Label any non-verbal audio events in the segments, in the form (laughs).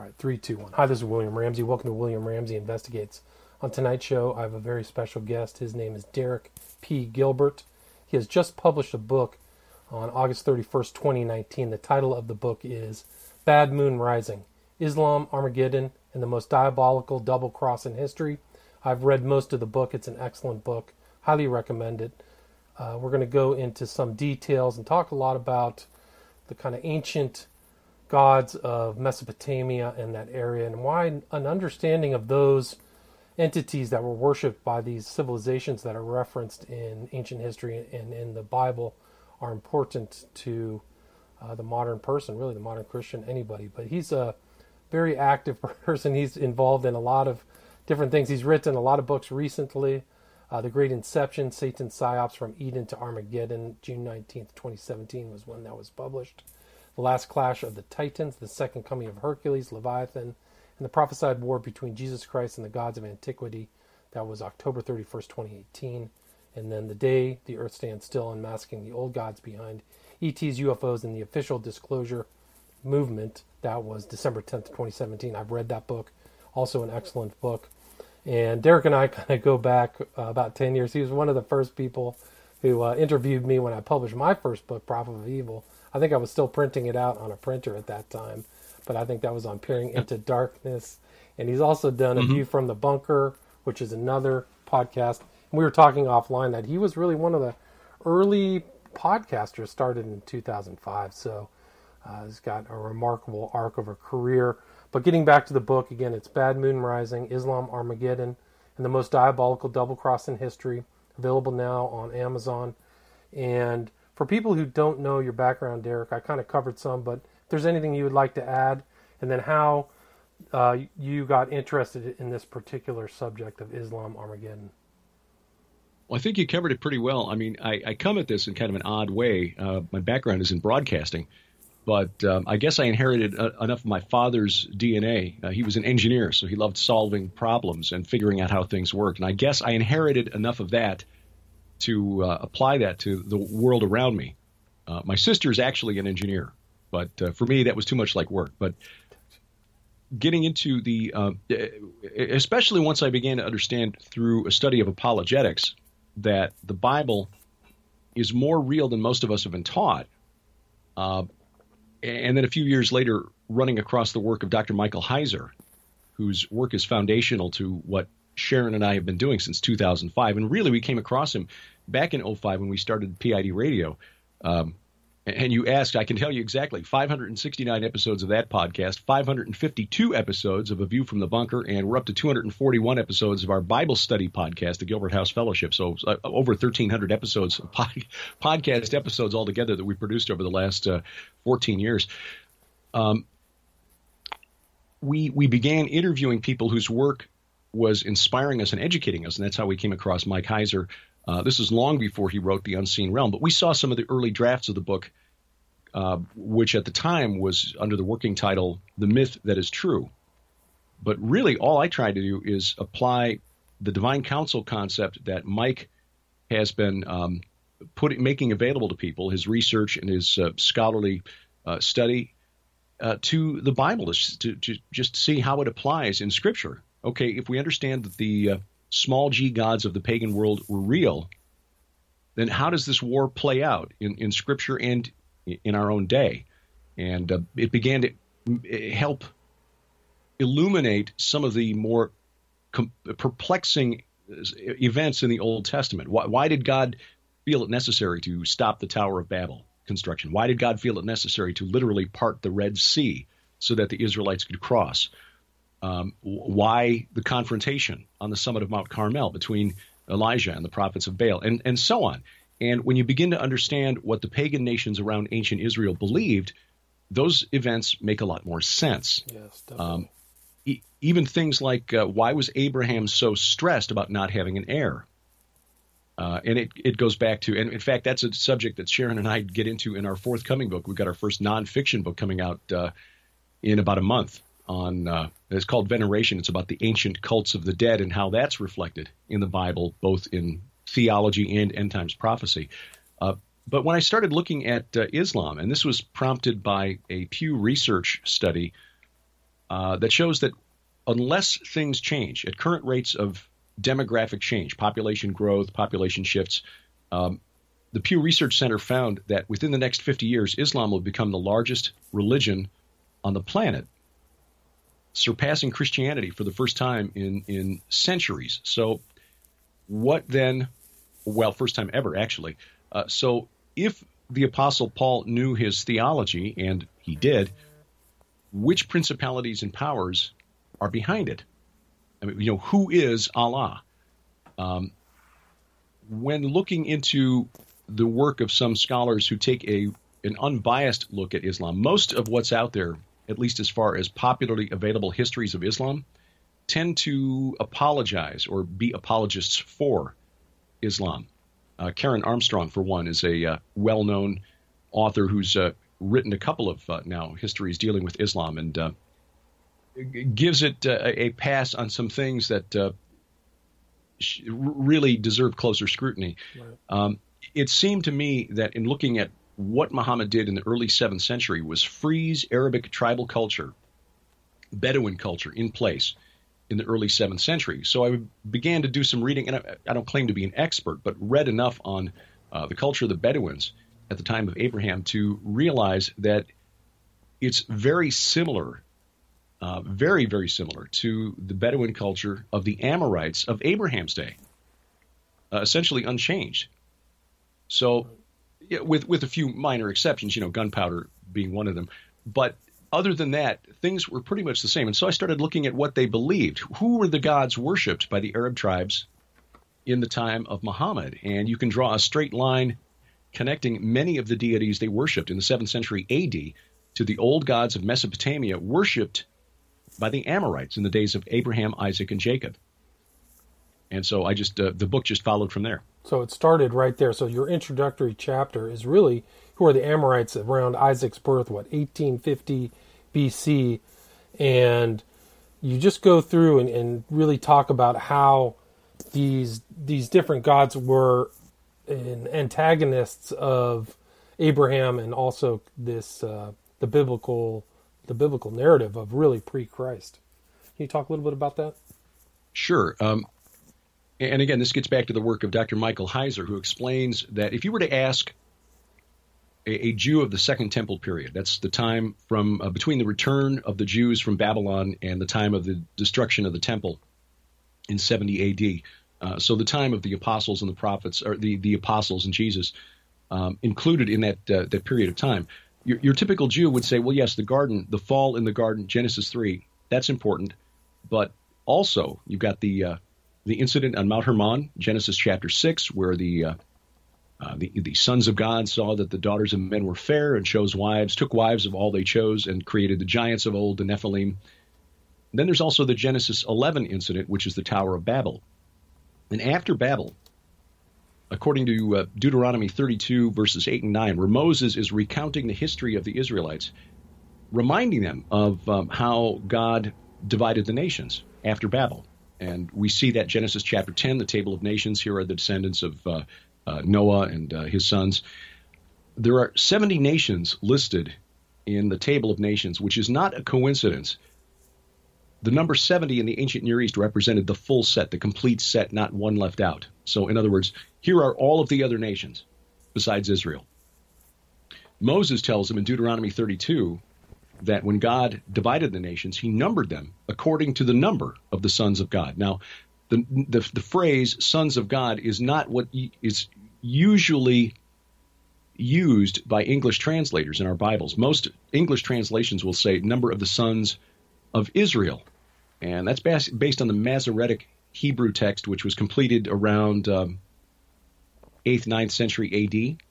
All right, three, two, one. Hi, this is William Ramsey. Welcome to William Ramsey Investigates. On tonight's show, I have a very special guest. His name is Derek P. Gilbert. He has just published a book on August 31st, 2019. The title of the book is Bad Moon Rising Islam, Armageddon, and the Most Diabolical Double Cross in History. I've read most of the book. It's an excellent book. Highly recommend it. Uh, we're going to go into some details and talk a lot about the kind of ancient gods of Mesopotamia and that area, and why an understanding of those entities that were worshipped by these civilizations that are referenced in ancient history and in the Bible are important to uh, the modern person, really the modern Christian, anybody. But he's a very active (laughs) person. He's involved in a lot of different things. He's written a lot of books recently. Uh, the Great Inception, Satan's Psyops from Eden to Armageddon, June 19th, 2017 was when that was published. The Last Clash of the Titans, The Second Coming of Hercules, Leviathan, and the Prophesied War between Jesus Christ and the Gods of Antiquity. That was October 31st, 2018. And then The Day the Earth Stands Still, Unmasking the Old Gods Behind ET's UFOs and the Official Disclosure Movement. That was December 10th, 2017. I've read that book. Also, an excellent book. And Derek and I (laughs) kind of go back uh, about 10 years. He was one of the first people who uh, interviewed me when I published my first book, Prophet of Evil. I think I was still printing it out on a printer at that time, but I think that was on Peering into Darkness. And he's also done A mm-hmm. View from the Bunker, which is another podcast. And we were talking offline that he was really one of the early podcasters started in 2005. So uh, he's got a remarkable arc of a career. But getting back to the book, again, it's Bad Moon Rising, Islam Armageddon, and the most diabolical double cross in history, available now on Amazon. And for people who don't know your background, Derek, I kind of covered some, but if there's anything you would like to add, and then how uh, you got interested in this particular subject of Islam Armageddon. Well, I think you covered it pretty well. I mean, I, I come at this in kind of an odd way. Uh, my background is in broadcasting, but um, I guess I inherited uh, enough of my father's DNA. Uh, he was an engineer, so he loved solving problems and figuring out how things worked. And I guess I inherited enough of that to uh, apply that to the world around me. Uh, my sister is actually an engineer, but uh, for me, that was too much like work. But getting into the, uh, especially once I began to understand through a study of apologetics that the Bible is more real than most of us have been taught. Uh, and then a few years later, running across the work of Dr. Michael Heiser, whose work is foundational to what Sharon and I have been doing since 2005. And really, we came across him back in 05 when we started PID Radio. Um, and you asked, I can tell you exactly 569 episodes of that podcast, 552 episodes of A View from the Bunker, and we're up to 241 episodes of our Bible study podcast, the Gilbert House Fellowship. So uh, over 1,300 episodes, (laughs) pod, podcast episodes altogether that we produced over the last uh, 14 years. Um, we we began interviewing people whose work was inspiring us and educating us, and that's how we came across Mike Heiser. Uh, this is long before he wrote The Unseen Realm, but we saw some of the early drafts of the book, uh, which at the time was under the working title The Myth That Is True. But really, all I tried to do is apply the divine council concept that Mike has been um, putting, making available to people, his research and his uh, scholarly uh, study, uh, to the Bible to, to, just see how it applies in Scripture okay, if we understand that the uh, small g gods of the pagan world were real, then how does this war play out in, in Scripture and in our own day? And uh, it began to uh, help illuminate some of the more com- perplexing uh, events in the Old Testament. Why, why did God feel it necessary to stop the Tower of Babel construction? Why did God feel it necessary to literally part the Red Sea so that the Israelites could cross? Um, why the confrontation on the summit of Mount Carmel between Elijah and the prophets of Baal, and, and so on. And when you begin to understand what the pagan nations around ancient Israel believed, those events make a lot more sense. Yes, um, e- even things like uh, why was Abraham so stressed about not having an heir? Uh, and it, it goes back to, and in fact, that's a subject that Sharon and I get into in our forthcoming book. We've got our first nonfiction book coming out uh, in about a month on uh, it's called Veneration. It's about the ancient cults of the dead and how that's reflected in the Bible, both in theology and end times prophecy. Uh, but when I started looking at uh, Islam, and this was prompted by a Pew Research study uh, that shows that unless things change at current rates of demographic change, population growth, population shifts, um, the Pew Research Center found that within the next 50 years, Islam will become the largest religion on the planet, surpassing Christianity for the first time in, in centuries. So, what then? Well, first time ever, actually. Uh, so, if the Apostle Paul knew his theology, and he did, which principalities and powers are behind it? I mean, you know, who is Allah? Um, when looking into the work of some scholars who take a an unbiased look at Islam, most of what's out there, at least as far as popularly available histories of Islam, tend to apologize or be apologists for Islam. Uh, Karen Armstrong, for one, is a uh, well known author who's uh, written a couple of uh, now histories dealing with Islam and uh, gives it uh, a pass on some things that really deserve closer scrutiny. Right. Um, it seemed to me that in looking at what Muhammad did in the early 7th century was freeze Arabic tribal culture, Bedouin culture in place in the early 7th century. So I began to do some reading, and I, I don't claim to be an expert, but read enough on uh, the culture of the Bedouins at the time of Abraham to realize that it's very similar, uh, very, very similar to the Bedouin culture of the Amorites of Abraham's day, uh, essentially unchanged. So, with with a few minor exceptions, you know, gunpowder being one of them, but other than that, things were pretty much the same. And so I started looking at what they believed. Who were the gods worshipped by the Arab tribes in the time of Muhammad? And you can draw a straight line connecting many of the deities they worshipped in the 7th century AD to the old gods of Mesopotamia worshipped by the Amorites in the days of Abraham, Isaac, and Jacob. And so I just, uh, the book just followed from there. So it started right there. So your introductory chapter is really who are the Amorites around Isaac's birth, what, 1850 BC. And you just go through and, and really talk about how these these different gods were antagonists of Abraham and also this uh, the biblical the biblical narrative of really pre-Christ. Can you talk a little bit about that? Sure. Um, and again, this gets back to the work of Dr. Michael Heiser, who explains that if you were to ask a, a Jew of the Second Temple period. That's the time from uh, between the return of the Jews from Babylon and the time of the destruction of the temple in 70 A.D. Uh, so the time of the apostles and the prophets, or the, the apostles and Jesus, um, included in that uh, that period of time. Your, your, typical Jew would say, well, yes, the garden, the fall in the garden, Genesis three, that's important, but also you've got the uh, the incident on Mount Hermon, Genesis chapter six, where the uh, uh, the, the sons of God saw that the daughters of men were fair and chose wives, took wives of all they chose, and created the giants of old, the Nephilim. Then there's also the Genesis 11 incident, which is the Tower of Babel. And after Babel, according to uh, Deuteronomy 32, verses 8 and 9, where Moses is recounting the history of the Israelites, reminding them of um, how God divided the nations after Babel. And we see that Genesis chapter 10, the table of nations. Here are the descendants of uh, uh, Noah and uh, his sons. There are 70 nations listed in the table of nations, which is not a coincidence. The number 70 in the ancient Near East represented the full set, the complete set, not one left out. So, in other words, here are all of the other nations besides Israel. Moses tells them in Deuteronomy 32 that when God divided the nations, he numbered them according to the number of the sons of God. Now, the, the, the phrase sons of God is not what is usually used by English translators in our Bibles. Most English translations will say number of the sons of Israel. And that's based on the Masoretic Hebrew text, which was completed around um, 8th, 9th century AD.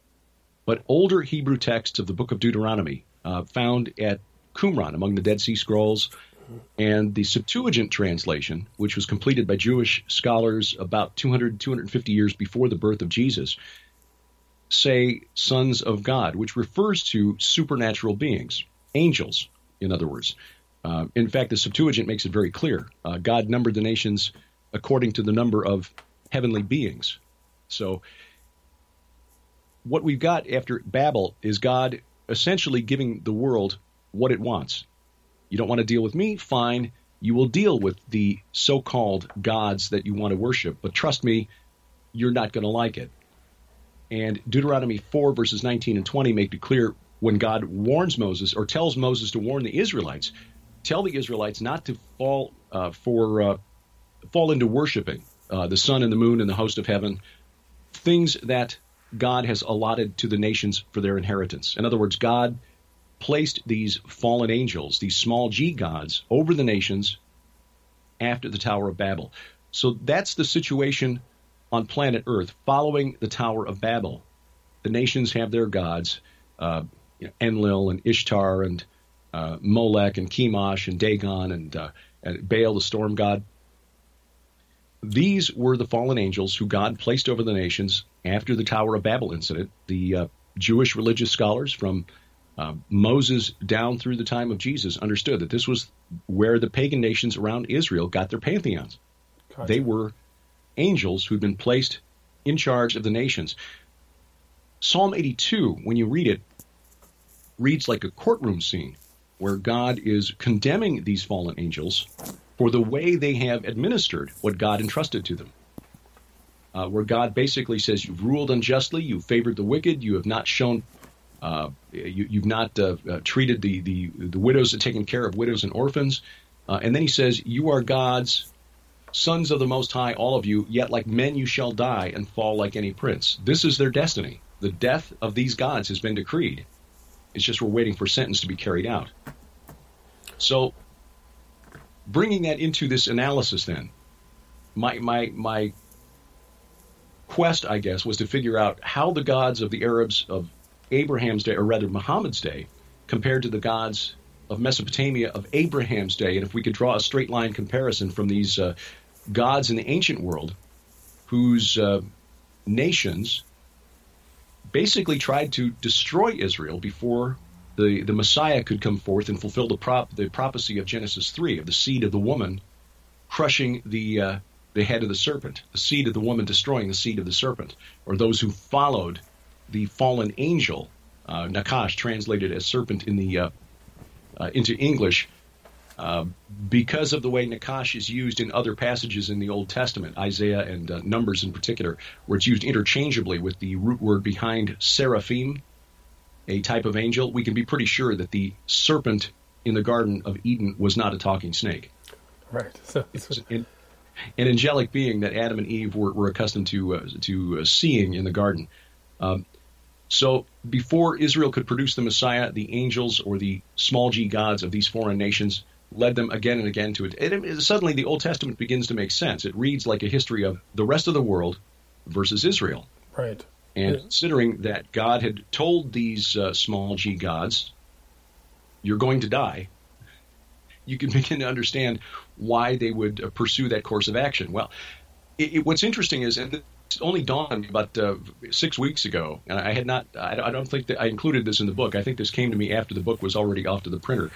But older Hebrew texts of the book of Deuteronomy, uh, found at Qumran among the Dead Sea Scrolls, and the Septuagint translation, which was completed by Jewish scholars about 200, 250 years before the birth of Jesus, say sons of God, which refers to supernatural beings, angels, in other words. Uh, in fact, the Septuagint makes it very clear. Uh, God numbered the nations according to the number of heavenly beings. So, what we've got after Babel is God essentially giving the world what it wants You don't want to deal with me? Fine. You will deal with the so called gods that you want to worship. But trust me, you're not going to like it. And Deuteronomy 4, verses 19 and 20 make it clear when God warns Moses or tells Moses to warn the Israelites, tell the Israelites not to fall uh, for uh, fall into worshiping uh, the sun and the moon and the host of heaven, things that God has allotted to the nations for their inheritance. In other words, God placed these fallen angels, these small g gods, over the nations after the Tower of Babel. So that's the situation on planet Earth following the Tower of Babel. The nations have their gods, uh, you know, Enlil and Ishtar and uh, Molech and Chemosh and Dagon and, uh, and Baal, the storm god. These were the fallen angels who God placed over the nations after the Tower of Babel incident. The uh, Jewish religious scholars from uh, Moses down through the time of Jesus understood that this was where the pagan nations around Israel got their pantheons. Gotcha. They were angels who'd been placed in charge of the nations. Psalm 82, when you read it, reads like a courtroom scene where God is condemning these fallen angels for the way they have administered what God entrusted to them. Uh, where God basically says, You've ruled unjustly, you've favored the wicked, you have not shown, uh, you, have not uh, uh, treated the, the, the widows, taken care of widows and orphans. Uh, and then he says, You are gods sons of the Most High, all of you, yet like men you shall die and fall like any prince. This is their destiny. The death of these gods has been decreed. It's just we're waiting for sentence to be carried out. So bringing that into this analysis, then, my my my quest, I guess, was to figure out how the gods of the Arabs of Abraham's day, or rather Muhammad's day, compared to the gods of Mesopotamia of Abraham's day, and if we could draw a straight line comparison from these uh, gods in the ancient world, whose uh, nations basically tried to destroy Israel before the, the Messiah could come forth and fulfill the, prop, the prophecy of Genesis 3 of the seed of the woman crushing the, uh, the head of the serpent, the seed of the woman destroying the seed of the serpent, or those who followed the fallen angel, uh, Nakash, translated as serpent in the, uh, uh into English, uh, because of the way Nakash is used in other passages in the Old Testament, Isaiah and uh, Numbers in particular, where it's used interchangeably with the root word behind seraphim, a type of angel, we can be pretty sure that the serpent in the Garden of Eden was not a talking snake. Right. (laughs) So, it's an, an, angelic being that Adam and Eve were, were accustomed to uh, to uh, seeing in the garden. Um, so before Israel could produce the Messiah, the angels or the small g gods of these foreign nations led them again and again to it. it, it suddenly, the Old Testament begins to make sense. It reads like a history of the rest of the world versus Israel. Right. And considering that God had told these uh, small g gods, you're going to die, you can (laughs) begin to understand why they would uh, pursue that course of action. Well, it, what's interesting is, and only dawned about uh, six weeks ago, and I had not, I, I don't think that I included this in the book. I think this came to me after the book was already off to the printer.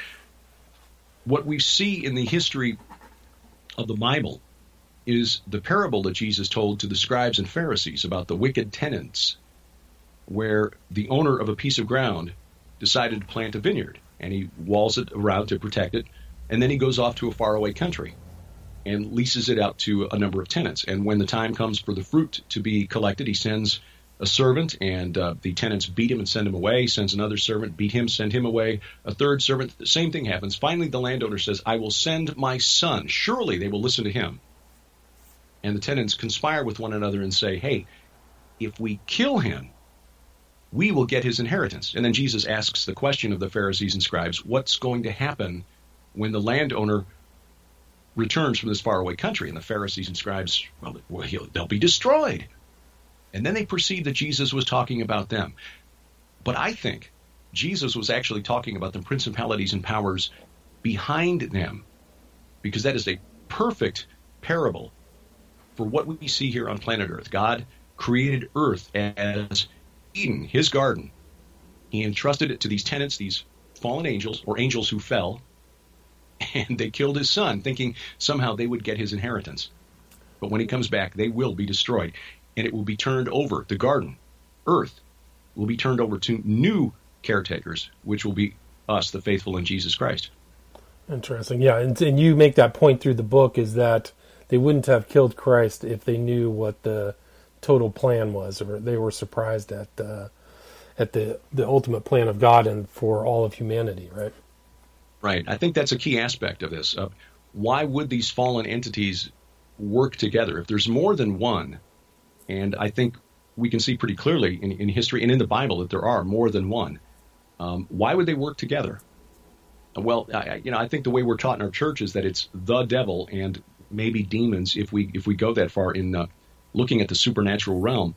What we see in the history of the Bible is the parable that Jesus told to the scribes and Pharisees about the wicked tenants, where the owner of a piece of ground decided to plant a vineyard and he walls it around to protect it, and then he goes off to a faraway country and leases it out to a number of tenants. And when the time comes for the fruit to be collected, he sends a servant, and uh, the tenants beat him and send him away. He sends another servant, beat him, send him away. A third servant, the same thing happens. Finally, the landowner says, I will send my son. Surely they will listen to him and the tenants conspire with one another and say, hey, if we kill him, we will get his inheritance. And then Jesus asks the question of the Pharisees and scribes, what's going to happen when the landowner returns from this faraway country? And the Pharisees and scribes, well, they'll be destroyed. And then they perceive that Jesus was talking about them. But I think Jesus was actually talking about the principalities and powers behind them, because that is a perfect parable for what we see here on planet Earth. God created Earth as Eden, his garden. He entrusted it to these tenants, these fallen angels, or angels who fell, (laughs) and they killed his son, thinking somehow they would get his inheritance. But when he comes back, they will be destroyed, and it will be turned over. The garden, Earth, will be turned over to new caretakers, which will be us, the faithful in Jesus Christ. Interesting. Yeah, and, and you make that point through the book is that they wouldn't have killed Christ if they knew what the total plan was, or they were surprised at uh, at the the ultimate plan of God and for all of humanity. Right. Right. I think that's a key aspect of this. Why would these fallen entities work together if there's more than one? And I think we can see pretty clearly in, in history and in the Bible that there are more than one. Um, why would they work together? Well, I, you know, I think the way we're taught in our church is that it's the devil and maybe demons if we if we go that far in uh, looking at the supernatural realm.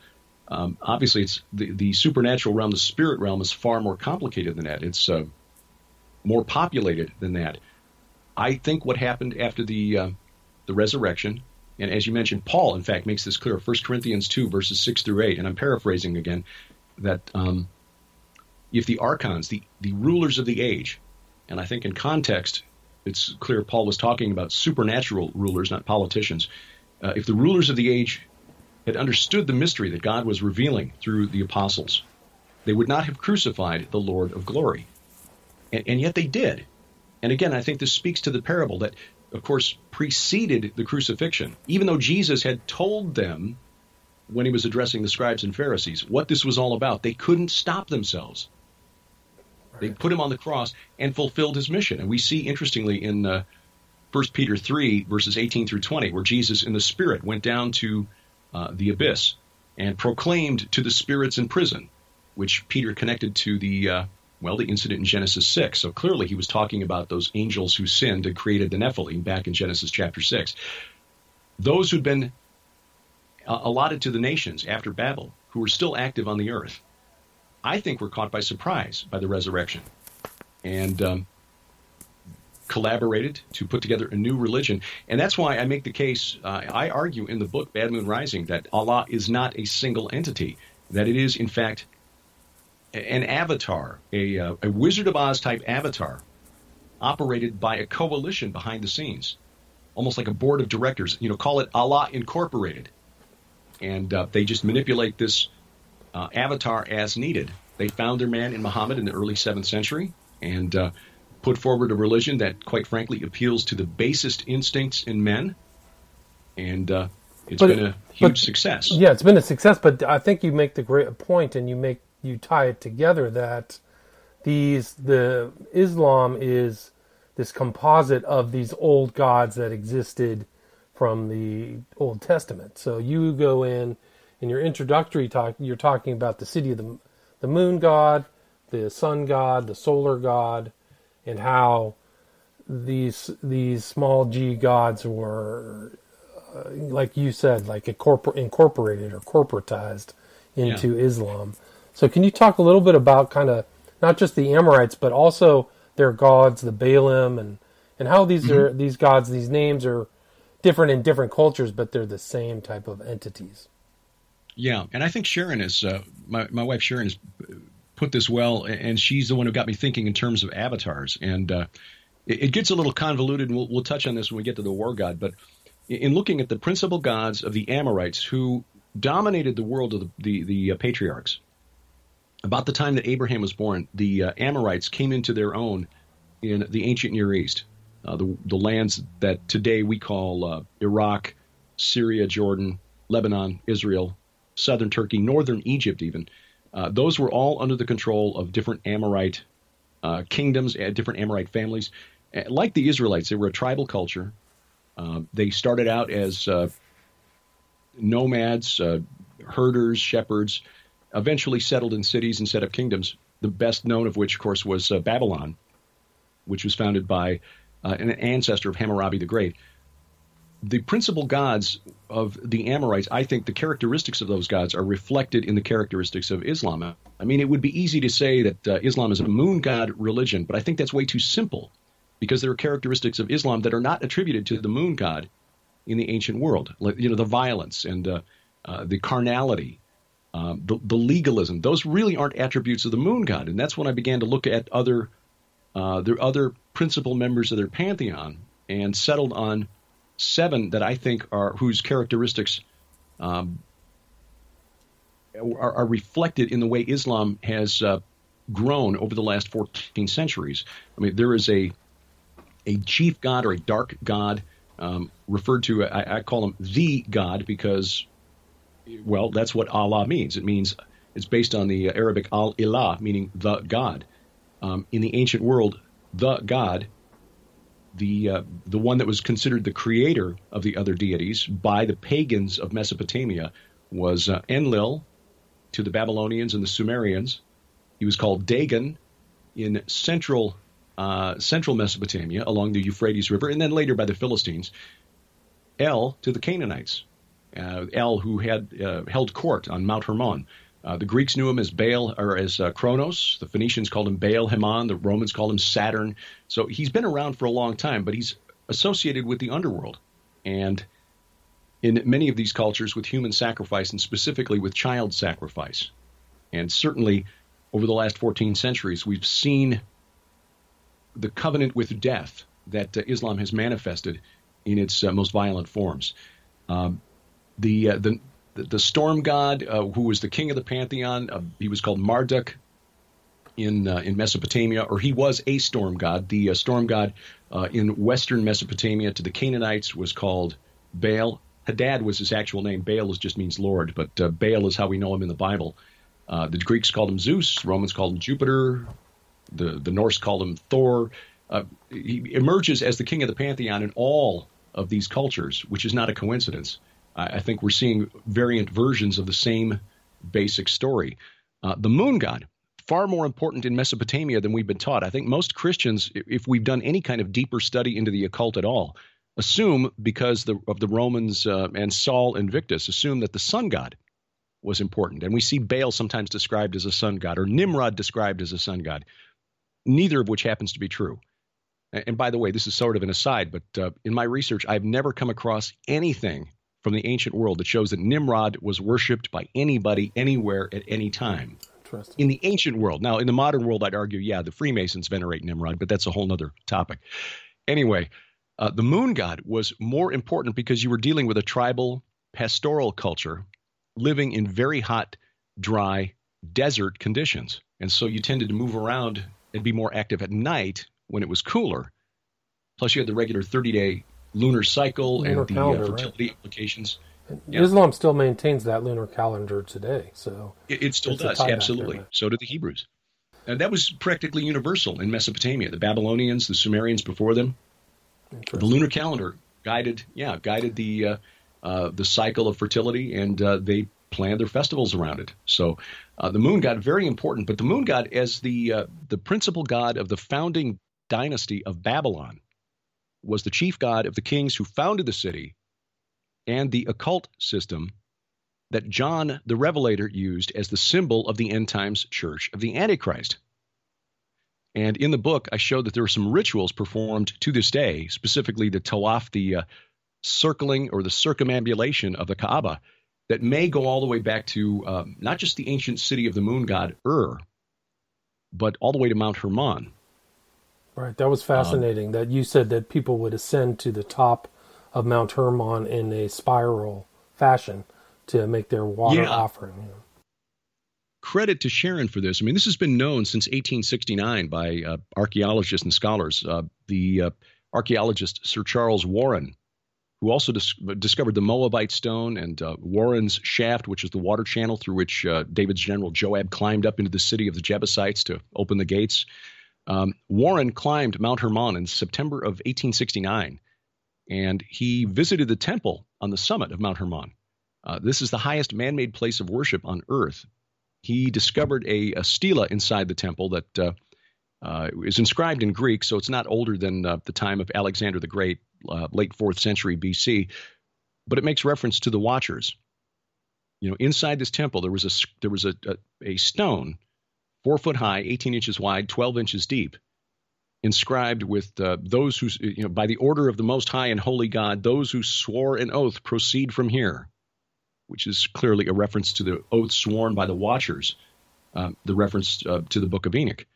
Um, obviously, it's the, the supernatural realm, the spirit realm, is far more complicated than that. It's uh, more populated than that. I think what happened after the uh, the resurrection, and as you mentioned, Paul, in fact, makes this clear. 1 Corinthians 2, verses 6 through 8, and I'm paraphrasing again, that um, if the archons, the, the rulers of the age, and I think in context, it's clear Paul was talking about supernatural rulers, not politicians. Uh, if the rulers of the age had understood the mystery that God was revealing through the apostles, they would not have crucified the Lord of glory. And, and yet they did. And again, I think this speaks to the parable that, of course, preceded the crucifixion. Even though Jesus had told them when he was addressing the scribes and Pharisees what this was all about, they couldn't stop themselves. They put him on the cross and fulfilled his mission. And we see, interestingly, in uh, 1 Peter 3, verses 18 through 20, where Jesus in the Spirit went down to uh, the abyss and proclaimed to the spirits in prison, which Peter connected to the, uh, well, the incident in Genesis 6. So clearly he was talking about those angels who sinned and created the Nephilim back in Genesis chapter 6. Those who'd been uh, allotted to the nations after Babel, who were still active on the earth, I think we're caught by surprise by the resurrection and um, collaborated to put together a new religion. And that's why I make the case, uh, I argue in the book Bad Moon Rising, that Allah is not a single entity, that it is, in fact, an avatar, a, uh, a Wizard of Oz type avatar, operated by a coalition behind the scenes, almost like a board of directors. You know, call it Allah Incorporated. And uh, they just manipulate this uh, avatar as needed. They found their man in Muhammad in the early 7th century and uh, put forward a religion that, quite frankly, appeals to the basest instincts in men. And uh, it's but, been a huge but, success. Yeah, it's been a success. But I think you make the great point, and you make you tie it together that these the Islam is this composite of these old gods that existed from the Old Testament. So you go in in your introductory talk, you're talking about the city of the, the moon god, the sun god, the solar god, and how these these small g gods were, uh, like you said, like incorporated or corporatized into yeah. Islam. So, can you talk a little bit about kind of not just the Amorites, but also their gods, the Baalim, and and how these mm-hmm. are these gods, these names are different in different cultures, but they're the same type of entities. Yeah, and I think Sharon is uh, my my wife Sharon has put this well, and she's the one who got me thinking in terms of avatars. And uh, it, it, gets a little convoluted, and we'll, we'll touch on this when we get to the war god. But in looking at the principal gods of the Amorites, who dominated the world of the the, the uh, patriarchs, about the time that Abraham was born, the uh, Amorites came into their own in the ancient Near East, uh, the the lands that today we call uh, Iraq, Syria, Jordan, Lebanon, Israel, southern Turkey, northern Egypt, even. Uh, those were all under the control of different Amorite uh, kingdoms, uh, different Amorite families. Like the Israelites, they were a tribal culture. They started out as nomads, herders, shepherds, eventually settled in cities and set up kingdoms. The best known of which, of course, was Babylon, which was founded by an ancestor of Hammurabi the Great the principal gods of the Amorites, I think the characteristics of those gods are reflected in the characteristics of Islam. I mean, it would be easy to say that uh, Islam is a moon god religion, but I think that's way too simple because there are characteristics of Islam that are not attributed to the moon god in the ancient world. Like, you know, the violence and uh, uh, the carnality, um, the, the, legalism. Those really aren't attributes of the moon god, and that's when I began to look at other uh, their other principal members of their pantheon and settled on seven that I think are whose characteristics um, are, are, reflected in the way Islam has uh, grown over the last 14 centuries. I mean, there is a a chief god or a dark god, um, referred to, I, I call him the God because, well, that's what Allah means. It means it's based on the Arabic al ilah, meaning the God. Um, in the ancient world, the God, the uh, the one that was considered the creator of the other deities by the pagans of Mesopotamia, was uh, Enlil to the Babylonians and the Sumerians. He was called Dagon in central uh, central Mesopotamia along the Euphrates River, and then later by the Philistines. El to the Canaanites, El who had uh, held court on Mount Hermon. Uh, the Greeks knew him as Baal or as uh, Kronos. The Phoenicians called him Baal Hamon. The Romans called him Saturn. So he's been around for a long time, but he's associated with the underworld, and in many of these cultures with human sacrifice and specifically with child sacrifice. And certainly over the last 14 centuries, we've seen the covenant with death that uh, Islam has manifested in its uh, most violent forms. Um, the, uh, the the storm god, uh, who was the king of the pantheon, uh, he was called Marduk in uh, in Mesopotamia, or he was a storm god. The storm god in western Mesopotamia to the Canaanites was called Baal. Hadad was his actual name. Baal is, just means Lord, but Baal is how we know him in the Bible. the Greeks called him Zeus. Romans called him Jupiter. The the Norse called him Thor. Uh, he emerges as the king of the pantheon in all of these cultures, which is not a coincidence. I, think we're seeing variant versions of the same basic story. Uh, the moon god, far more important in Mesopotamia than we've been taught. I think most Christians, if we've done any kind of deeper study into the occult at all, assume because the, of the Romans uh, and Sol Invictus, assume that the sun god was important. And we see Baal sometimes described as a sun god or Nimrod described as a sun god neither of which happens to be true. And by the way, this is sort of an aside, but uh, in my research, I've never come across anything from the ancient world that shows that Nimrod was worshipped by anybody, anywhere, at any time. In the ancient world. Now, in the modern world, I'd argue, yeah, the Freemasons venerate Nimrod, but that's a whole other topic. Anyway, uh, the moon god was more important because you were dealing with a tribal pastoral culture living in very hot, dry, desert conditions. And so you tended to move around and be more active at night when it was cooler. Plus, you had the regular 30 day lunar cycle lunar and the uh, calendar, uh, fertility right. implications. Yeah. Islam still maintains that lunar calendar today, so it, it still does absolutely. So do the Hebrews, and that was practically universal in Mesopotamia. The Babylonians, the Sumerians before them, the lunar calendar guided, yeah, guided the uh, uh, the cycle of fertility, and uh, they planned their festivals around it. So uh, the moon god very important, but the moon god as the uh, the principal god of the founding dynasty of Babylon was the chief god of the kings who founded the city and the occult system that John the Revelator used as the symbol of the end times church of the Antichrist. And in the book, I showed that there are some rituals performed to this day, specifically the tawaf, the uh, circling or the circumambulation of the Kaaba, that may go all the way back to um, not just the ancient city of the moon god Ur, but all the way to Mount Hermon. Right. That was fascinating um, that you said that people would ascend to the top of Mount Hermon in a spiral fashion to make their water yeah. offering. You know. Credit to Sharon for this. I mean, this has been known since 1869 by uh, archaeologists and scholars. Uh, the uh, archaeologist Sir Charles Warren who also dis- discovered the Moabite stone and uh, Warren's shaft, which is the water channel through which uh, David's general Joab climbed up into the city of the Jebusites to open the gates. Um, Warren climbed Mount Hermon in September of 1869, and he visited the temple on the summit of Mount Hermon. Uh, this is the highest man made place of worship on earth. He discovered a, a stela inside the temple that uh, uh, is inscribed in Greek, so it's not older than uh, the time of Alexander the Great, uh, late fourth century BC, but it makes reference to the Watchers. You know, inside this temple there was a there was a, a, a stone, four foot high, eighteen inches wide, twelve inches deep, inscribed with uh, those who you know by the order of the Most High and Holy God, those who swore an oath proceed from here, which is clearly a reference to the oath sworn by the Watchers, uh, the reference uh, to the Book of Enoch.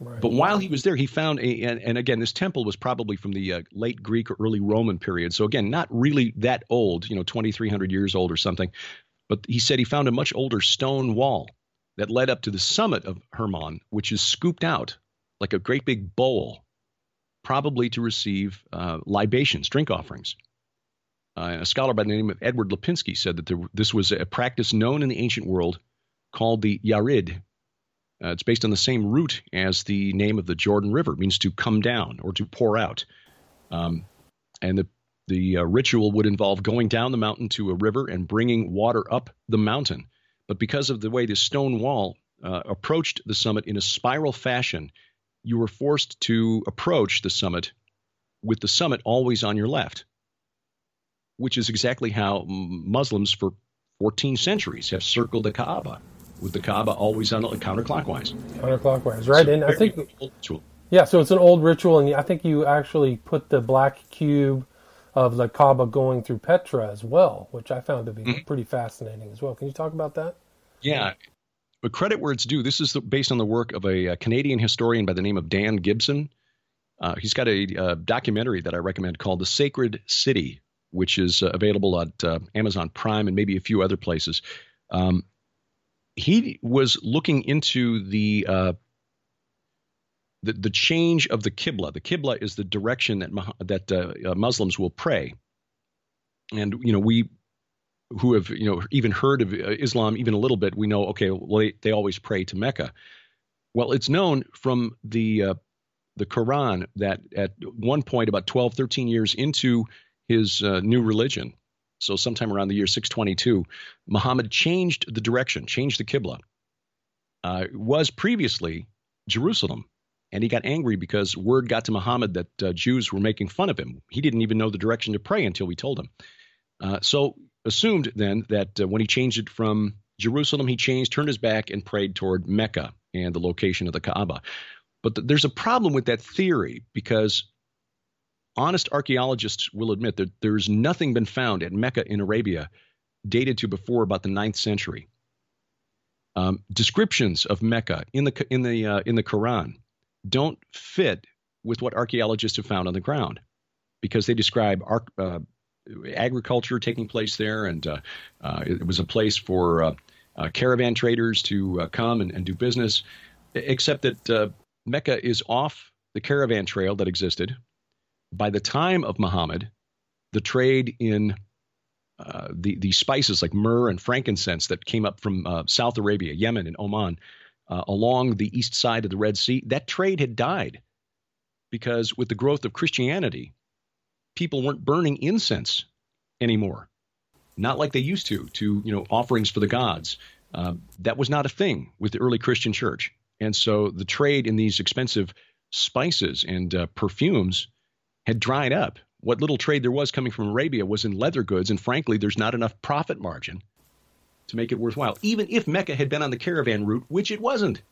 But while he was there, he found a, and, and again, this temple was probably from the uh, late Greek or early Roman period. So again, not really that old, you know, 2,300 years old or something. But he said he found a much older stone wall that led up to the summit of Hermon, which is scooped out like a great big bowl. probably to receive uh, libations, drink offerings. Uh, a scholar by the name of Edward Lipinski said that there, this was a practice known in the ancient world called the Yarid. Uh, it's based on the same root as the name of the Jordan River, it means to come down or to pour out. Um, and the the uh, ritual would involve going down the mountain to a river and bringing water up the mountain. But because of the way the stone wall uh, approached the summit in a spiral fashion, you were forced to approach the summit with the summit always on your left, which is exactly how Muslims for 14 centuries have circled the Kaaba, with the Kaaba always on counterclockwise. Counterclockwise, right? And I think, yeah, so it's an old ritual, and I think you actually put the black cube of the Kaaba going through Petra as well, which I found to be mm-hmm. pretty fascinating as well. Can you talk about that? Yeah. But credit where it's due. This is the, based on the work of a, a, Canadian historian by the name of Dan Gibson. Uh, he's got a, a, documentary that I recommend called The Sacred City, which is uh, available at uh, Amazon Prime and maybe a few other places. Um, he was looking into the uh, the, the change of the Qibla. The Qibla is the direction that that uh, uh, Muslims will pray, and you know we who have you know even heard of uh, Islam even a little bit, we know okay, well they, they always pray to Mecca. Well, it's known from the uh, the Quran that at one point, about 12, 13 years into his uh, new religion, so sometime around the year 622, Muhammad changed the direction, changed the Qibla. Uh, was previously Jerusalem, and he got angry because word got to Muhammad that uh, Jews were making fun of him. He didn't even know the direction to pray until we told him. Uh, so assumed then that uh, when he changed it from Jerusalem, he changed, turned his back, and prayed toward Mecca and the location of the Kaaba. But th- there's a problem with that theory because honest archaeologists will admit that there's nothing been found at Mecca in Arabia dated to before about the ninth century. Um, descriptions of Mecca in the in the uh, in the Quran don't fit with what archaeologists have found on the ground because they describe uh, agriculture taking place there, and uh, uh, it was a place for uh, uh, caravan traders to uh, come and, and, do business. Except that Mecca is off the caravan trail that existed. By the time of Muhammad, the trade in the the spices like myrrh and frankincense that came up from South Arabia, Yemen, and Oman uh, along the east side of the Red Sea, that trade had died because with the growth of Christianity, people weren't burning incense anymore, not like they used to, to you know offerings for the gods. Uh, that was not a thing with the early Christian church, and so the trade in these expensive spices and uh, perfumes had dried up. What little trade there was coming from Arabia was in leather goods, and frankly, there's not enough profit margin to make it worthwhile, even if Mecca had been on the caravan route, which it wasn't.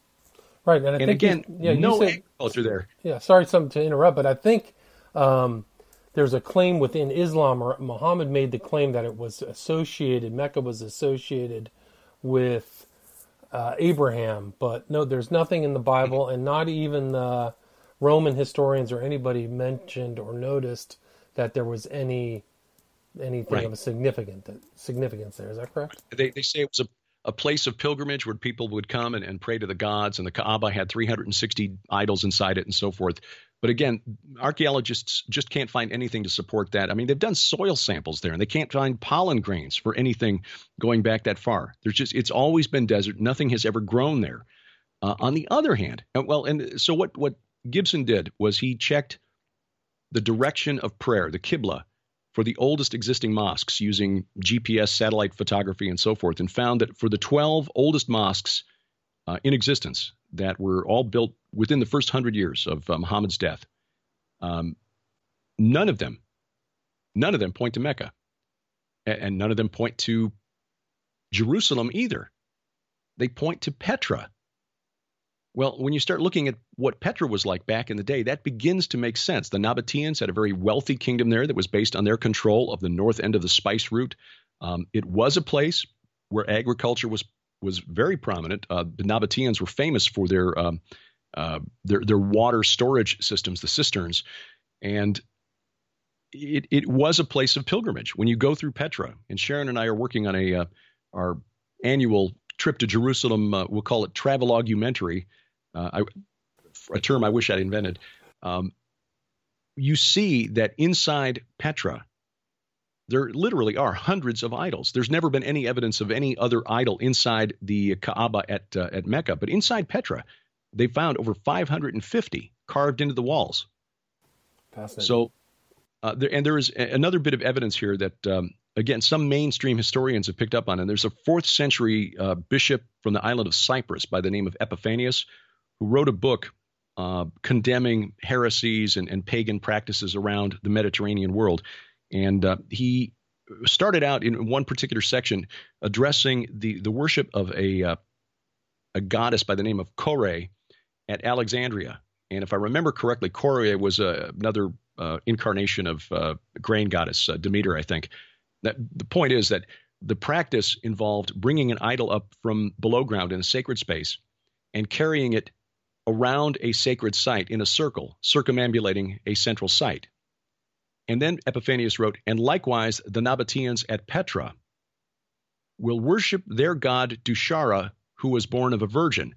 Right, and, and again, you, yeah, no said, agriculture there. Yeah, sorry something to interrupt, but I think um, there's a claim within Islam, or Muhammad made the claim that it was associated, Mecca was associated with uh, Abraham, but no, there's nothing in the Bible, and not even the Roman historians or anybody mentioned or noticed that there was any anything right. of a significant significance there. Is that correct? They, they say it was a, a place of pilgrimage where people would come and, and pray to the gods, and the Kaaba had 360 idols inside it and so forth. But again, archaeologists just can't find anything to support that. I mean, they've done soil samples there, and they can't find pollen grains for anything going back that far. There's just it's always been desert. Nothing has ever grown there. Uh, on the other hand, uh, well, and so what what Gibson did was he checked the direction of prayer, the Qibla, for the oldest existing mosques using GPS satellite photography and so forth, and found that for the 12 oldest mosques uh, in existence that were all built within the first hundred years of uh, Muhammad's death, um, none of them, none of them point to Mecca, and none of them point to Jerusalem either. They point to Petra, well, when you start looking at what Petra was like back in the day, that begins to make sense. The Nabateans had a very wealthy kingdom there that was based on their control of the north end of the spice route. Um, it was a place where agriculture was was very prominent. Uh, the Nabateans were famous for their um, uh, their their water storage systems, the cisterns, and it it was a place of pilgrimage. When you go through Petra, and Sharon and I are working on a uh, our annual trip to Jerusalem. Uh, we'll call it travel travelogumentary uh, I, a term I wish I'd invented. Um, you see that inside Petra, there literally are hundreds of idols. There's never been any evidence of any other idol inside the Kaaba at uh, at Mecca, but inside Petra, they found over 550 carved into the walls. So, uh, there, and there is another bit of evidence here that, um, again, some mainstream historians have picked up on. And there's a fourth century uh, bishop from the island of Cyprus by the name of Epiphanius who wrote a book uh, condemning heresies and, and, pagan practices around the Mediterranean world. And uh, he started out in one particular section addressing the, the worship of a, uh, a goddess by the name of Kore at Alexandria. And if I remember correctly, Kore was uh, another uh, incarnation of uh, grain goddess, Demeter, I think. That, the point is that the practice involved bringing an idol up from below ground in a sacred space and carrying it around a sacred site in a circle, circumambulating a central site. And then Epiphanius wrote, and likewise the Nabateans at Petra will worship their god Dushara, who was born of a virgin.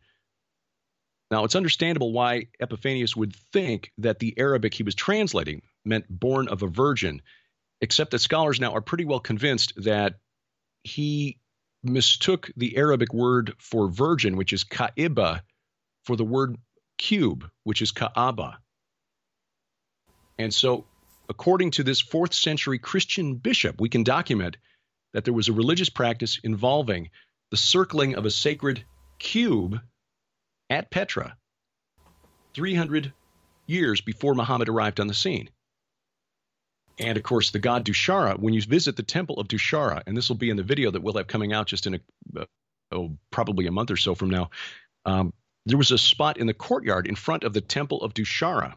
Now, it's understandable why Epiphanius would think that the Arabic he was translating meant born of a virgin, except that scholars now are pretty well convinced that he mistook the Arabic word for virgin, which is ka'iba, for the word cube, which is Kaaba. And so, according to this fourth century Christian bishop, we can document that there was a religious practice involving the circling of a sacred cube at Petra 300 years before Muhammad arrived on the scene. And of course, the god Dushara, when you visit the temple of Dushara, and this will be in the video that we'll have coming out just in a, oh, probably a month or so from now, um, there was a spot in the courtyard in front of the temple of Dushara,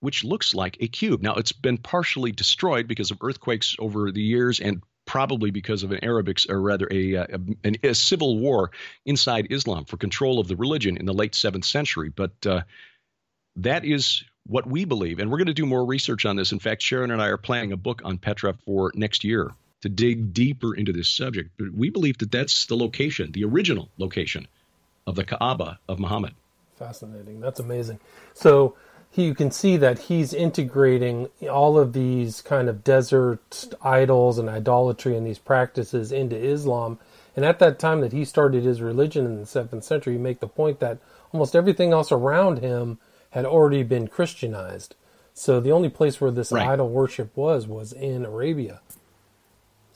which looks like a cube. Now, it's been partially destroyed because of earthquakes over the years and probably because of an Arabic, or rather a, a, a, a civil war inside Islam for control of the religion in the late 7th century. But uh, that is what we believe. And we're going to do more research on this. In fact, Sharon and I are planning a book on Petra for next year to dig deeper into this subject. But we believe that that's the location, the original location of the Kaaba of Muhammad. Fascinating. That's amazing. So he, you can see that he's integrating all of these kind of desert idols and idolatry and these practices into Islam. And at that time that he started his religion in the seventh century, you make the point that almost everything else around him had already been Christianized. So the only place where this right. idol worship was was in Arabia.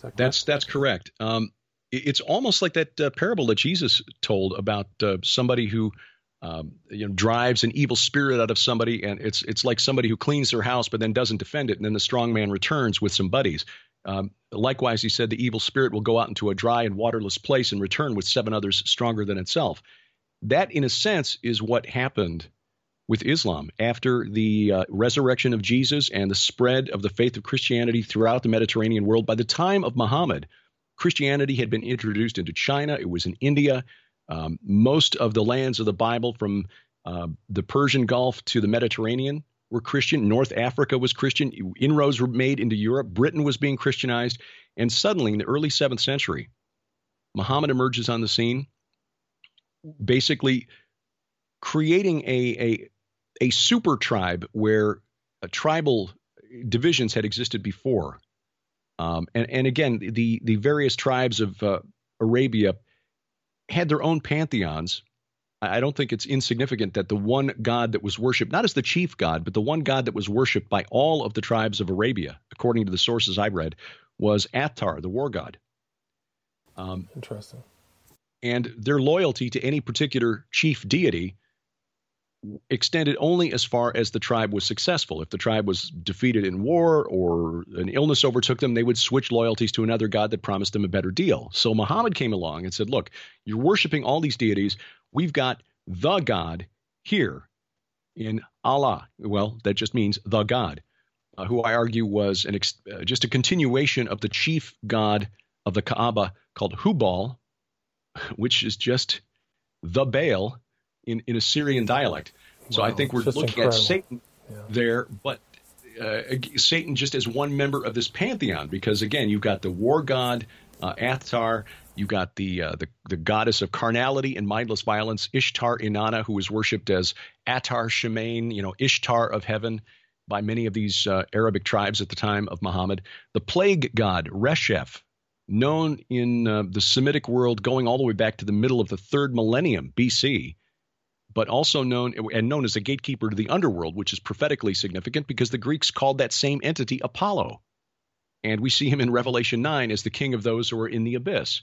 That that's that's correct. Um, it's almost like that uh, parable that Jesus told about uh, somebody who um, you know drives an evil spirit out of somebody, and it's it's like somebody who cleans their house but then doesn't defend it, and then the strong man returns with some buddies. Um, likewise, he said the evil spirit will go out into a dry and waterless place and return with seven others stronger than itself. That, in a sense, is what happened with Islam after the uh, resurrection of Jesus and the spread of the faith of Christianity throughout the Mediterranean world. By the time of Muhammad, Christianity had been introduced into China, it was in India. Um, most of the lands of the Bible, from uh, the Persian Gulf to the Mediterranean, were Christian. North Africa was Christian. Inroads were made into Europe. Britain was being Christianized. And suddenly, in the early 7th century, Muhammad emerges on the scene, basically creating a, a, a super tribe where tribal divisions had existed before. Um, and, and again, the, the various tribes of uh, Arabia had their own pantheons. I don't think it's insignificant that the one God that was worshipped, not as the chief God, but the one God that was worshipped by all of the tribes of Arabia, according to the sources I've read, was Athar, the war god. Um, Interesting. And their loyalty to any particular chief deity extended only as far as the tribe was successful. If the tribe was defeated in war or an illness overtook them, they would switch loyalties to another god that promised them a better deal. So Muhammad came along and said, Look, you're worshiping all these deities. We've got the God here in Allah. Well, that just means the God, uh, who I argue was an ex- uh, just a continuation of the chief god of the Kaaba called Hubal, (laughs) which is just the Baal in, in Assyrian dialect. So wow, I think we're looking incredible. at Satan yeah. there, but uh, Satan just as one member of this pantheon, because again, you've got the war god uh, Athar, you've got the, uh, the the goddess of carnality and mindless violence, Ishtar Inanna, who was worshipped as Atar Shemain, you know, Ishtar of heaven. by many of these uh, Arabic tribes at the time of Muhammad. The plague god, Reshef, known in uh, the Semitic world going all the way back to the middle of the third millennium BC, but also known and known as a gatekeeper to the underworld, which is prophetically significant because the Greeks called that same entity Apollo. And we see him in Revelation 9 as the king of those who are in the abyss.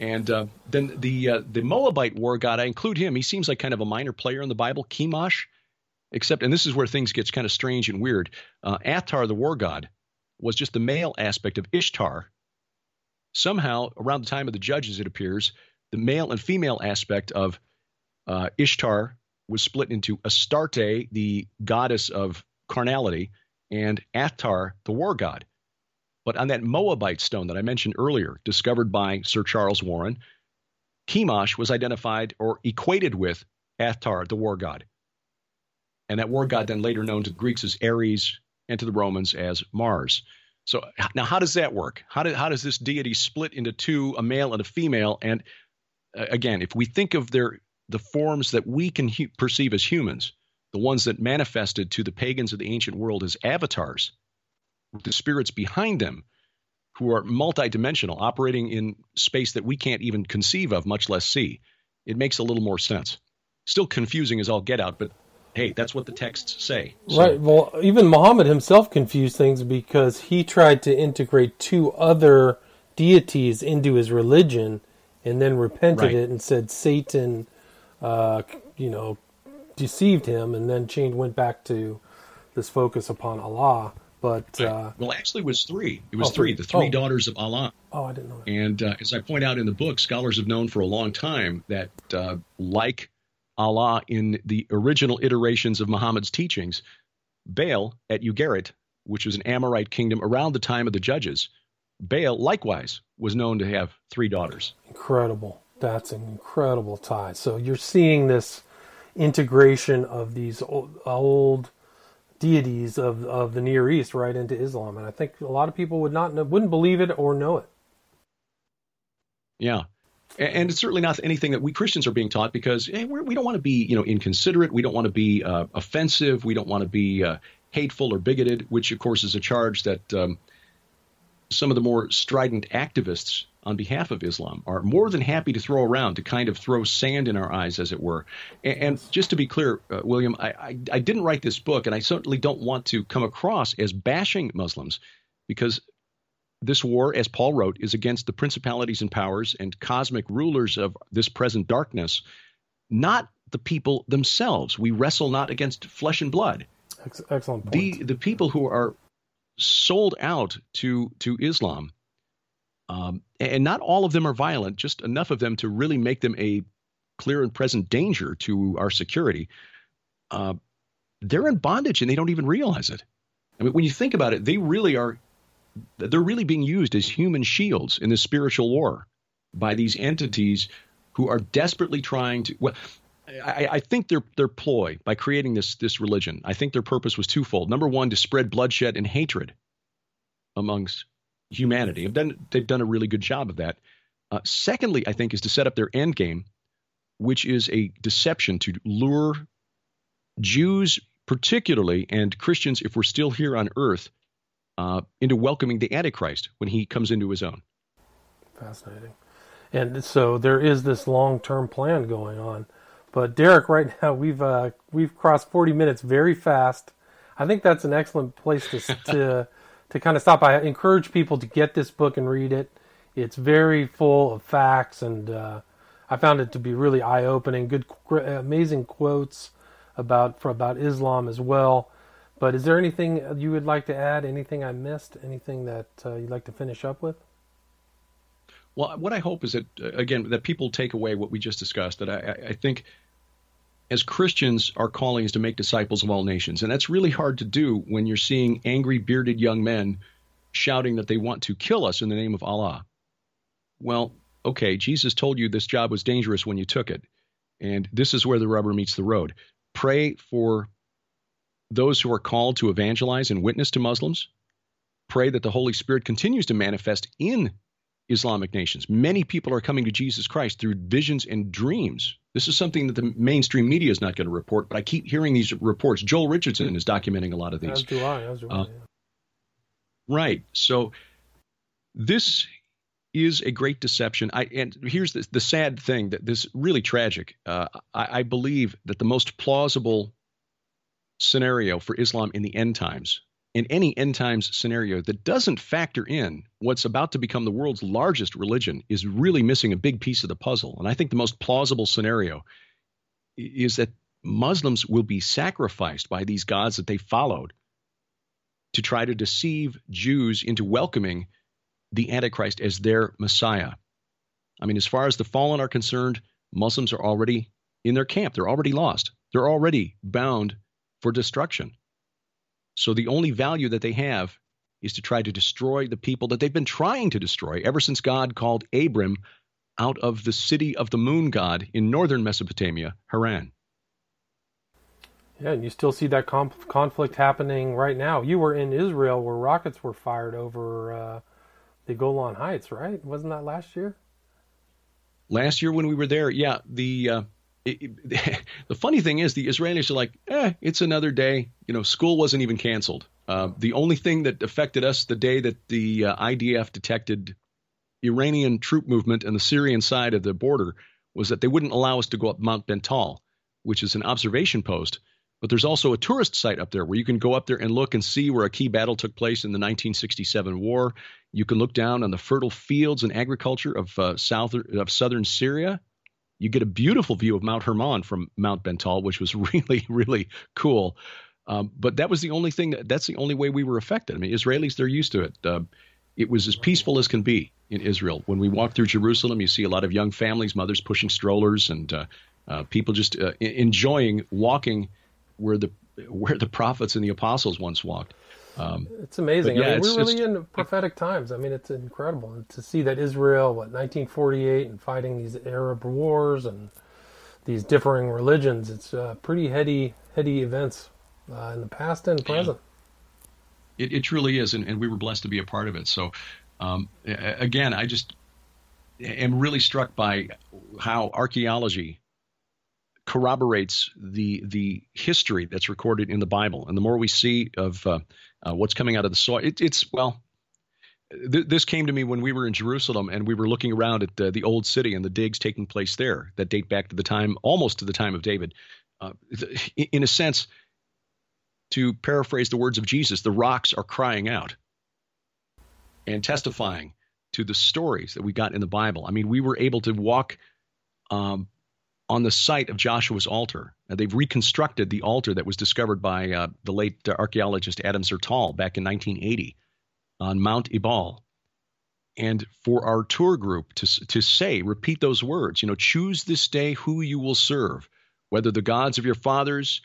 And uh, then the uh, the Moabite war god, I include him. He seems like kind of a minor player in the Bible, Chemosh, except, and this is where things gets kind of strange and weird. Uh, Athar, the war god, was just the male aspect of Ishtar. Somehow, around the time of the judges, it appears the male and female aspect of uh, Ishtar was split into Astarte, the goddess of carnality, and Athar, the war god. But on that Moabite stone that I mentioned earlier, discovered by Sir Charles Warren, Chemosh was identified or equated with Athar, the war god. And that war god then later known to the Greeks as Ares and to the Romans as Mars. So now how does that work? How, how does this deity split into two, a male and a female? And uh, again, if we think of their the forms that we can hu- perceive as humans, the ones that manifested to the pagans of the ancient world as avatars, the spirits behind them who are multidimensional, operating in space that we can't even conceive of, much less see. It makes a little more sense. Still confusing as all get out, but hey, that's what the texts say. So. Right. Well, even Muhammad himself confused things because he tried to integrate two other deities into his religion and then repented right. it and said Satan, uh, you know, deceived him and then changed, went back to this focus upon Allah. But uh, well, actually, it was three. It was oh, three. The three oh. daughters of Allah. Oh, I didn't know. That. And uh, as I point out in the book, scholars have known for a long time that, uh, like Allah in the original iterations of Muhammad's teachings, Baal at Ugarit, which was an Amorite kingdom around the time of the judges, Baal likewise was known to have three daughters. Incredible. That's an incredible tie. So you're seeing this integration of these old, deities of, of the Near East right into Islam, and I think a lot of people would not know, wouldn't believe it or know it. Yeah, and it's certainly not anything that we Christians are being taught because hey, we're, we do not want to be you know inconsiderate, we don't want to be uh, offensive, we don't want to be uh, hateful or bigoted, which of course is a charge that um, some of the more strident activists on behalf of Islam are more than happy to throw around to kind of throw sand in our eyes, as it were. And, and just to be clear, uh, William, I, I, I didn't write this book, and I certainly don't want to come across as bashing Muslims because this war, as Paul wrote, is against the principalities and powers and cosmic rulers of this present darkness, not the people themselves. We wrestle not against flesh and blood. Excellent. Point. The the people who are sold out to to Islam um, and not all of them are violent, just enough of them to really make them a clear and present danger to our security. Uh, they're in bondage and they don't even realize it. I mean, when you think about it, they really are, they're really being used as human shields in this spiritual war by these entities who are desperately trying to, well, I, I, think their their ploy by creating this this religion, I think their purpose was twofold. Number one, to spread bloodshed and hatred amongst humanity. Have done, they've done a really good job of that. Uh, secondly, I think, is to set up their end game, which is a deception to lure Jews, particularly, and Christians, if we're still here on earth, uh, into welcoming the Antichrist when he comes into his own. Fascinating. And so there is this long term plan going on. But Derek, right now we've uh, we've crossed 40 minutes very fast. I think that's an excellent place to to to kind of stop. I encourage people to get this book and read it. It's very full of facts, and uh, I found it to be really eye opening. Good, amazing quotes about for about Islam as well. But is there anything you would like to add? Anything I missed? Anything that uh, you'd like to finish up with? Well, what I hope is that uh, again that people take away what we just discussed. That I, I think as Christians, our calling is to make disciples of all nations. And that's really hard to do when you're seeing angry, bearded young men shouting that they want to kill us in the name of Allah. Well, okay, Jesus told you this job was dangerous when you took it. And this is where the rubber meets the road. Pray for those who are called to evangelize and witness to Muslims. Pray that the Holy Spirit continues to manifest in Islamic nations. Many people are coming to Jesus Christ through visions and dreams. This is something that the mainstream media is not going to report, but I keep hearing these reports. Joel Richardson is documenting a lot of these. As do I. As do I. Uh. Right. So this is a great deception. I, and here's the, the sad thing that this really tragic. Uh, I, I believe that the most plausible scenario for Islam in the end times, in any end times scenario that doesn't factor in what's about to become the world's largest religion, is really missing a big piece of the puzzle. And I think the most plausible scenario is that Muslims will be sacrificed by these gods that they followed to try to deceive Jews into welcoming the Antichrist as their Messiah. I mean, as far as the fallen are concerned, Muslims are already in their camp. They're already lost. They're already bound for destruction. So the only value that they have is to try to destroy the people that they've been trying to destroy ever since God called Abram out of the city of the moon god in northern Mesopotamia, Haran. Yeah, and you still see that conflict happening right now. You were in Israel where rockets were fired over uh, the Golan Heights, right? Wasn't that last year? Last year when we were there, yeah. The uh, (laughs) the funny thing is, the Israelis are like, eh, it's another day. You know, school wasn't even canceled. Uh, the only thing that affected us the day that the uh, IDF detected Iranian troop movement on the Syrian side of the border was that they wouldn't allow us to go up Mount Bental, which is an observation post but there's also a tourist site up there where you can go up there and look and see where a key battle took place in the 1967 war. You can look down on the fertile fields and agriculture of uh, south of southern Syria. You get a beautiful view of Mount Hermon from Mount Bental, which was (laughs) really really cool. Um, but that was the only thing. That, that's the only way we were affected. I mean, Israelis they're used to it. Uh, it was as peaceful as can be in Israel. When we walk through Jerusalem, you see a lot of young families, mothers pushing strollers, and uh, uh people just uh, enjoying walking where the where the prophets and the apostles once walked. Um, it's amazing. Yeah, I mean, we're really in prophetic times. I mean, it's incredible to see that Israel, what 1948, and fighting these Arab wars and these differing religions. It's uh, pretty heady, heady events uh, in the past and present. Yeah. It, it truly is, and, and, we were blessed to be a part of it. So, um, again, I just am really struck by how archaeology corroborates the the history that's recorded in the Bible. And the more we see of uh, uh, what's coming out of the soil, it, it's well. Th- this came to me when we were in Jerusalem and we were looking around at the, the old city and the digs taking place there that date back to the time, almost to the time of David. Uh, in a sense, to paraphrase the words of Jesus, the rocks are crying out and testifying to the stories that we got in the Bible. I mean, we were able to walk um, on the site of Joshua's altar. Now, they've reconstructed the altar that was discovered by uh, the late uh, archaeologist Adam Zertal back in 1980 on Mount Ebal. And for our tour group to, to say, repeat those words, you know, choose this day who you will serve, whether the gods of your fathers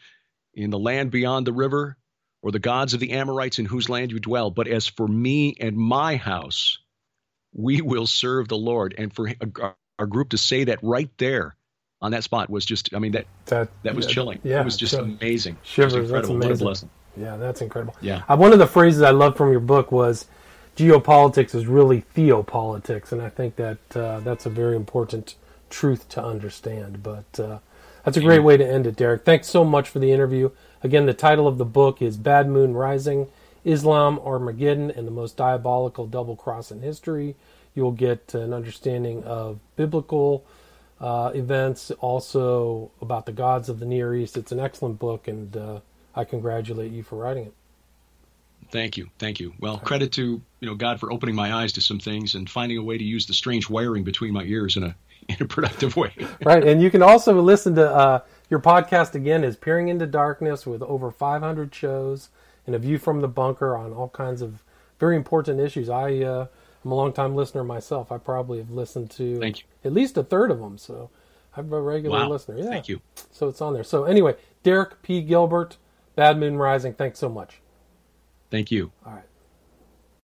in the land beyond the river or the gods of the Amorites in whose land you dwell. But as for me and my house, we will serve the Lord. And for our group to say that right there on that spot was just I mean that that, that was yeah, chilling. Yeah, it was just chilling. amazing. Shivers, just that's amazing. Yeah, that's incredible. Yeah. Uh, one of the phrases I love from your book was geopolitics is really theopolitics, and I think that uh, that's a very important truth to understand. But uh, that's a great way to end it, Derek. Thanks so much for the interview. Again, the title of the book is Bad Moon Rising Islam Armageddon and the Most Diabolical Double Cross in History. You'll get an understanding of biblical uh, events, also about the gods of the Near East. It's an excellent book, and uh, I congratulate you for writing it. Thank you, thank you. Well, credit to you know God for opening my eyes to some things and finding a way to use the strange wiring between my ears in a (laughs) in a productive way. (laughs) right, and you can also listen to uh, your podcast again is Peering into Darkness with over 500 shows and a view from the bunker on all kinds of very important issues. I uh, I'm a long time listener myself. I probably have listened to at least a third of them. So I'm a regular wow. listener. Yeah. Thank you. So it's on there. So anyway, Derek P. Gilbert, Bad Moon Rising. Thanks so much. Thank you. All right.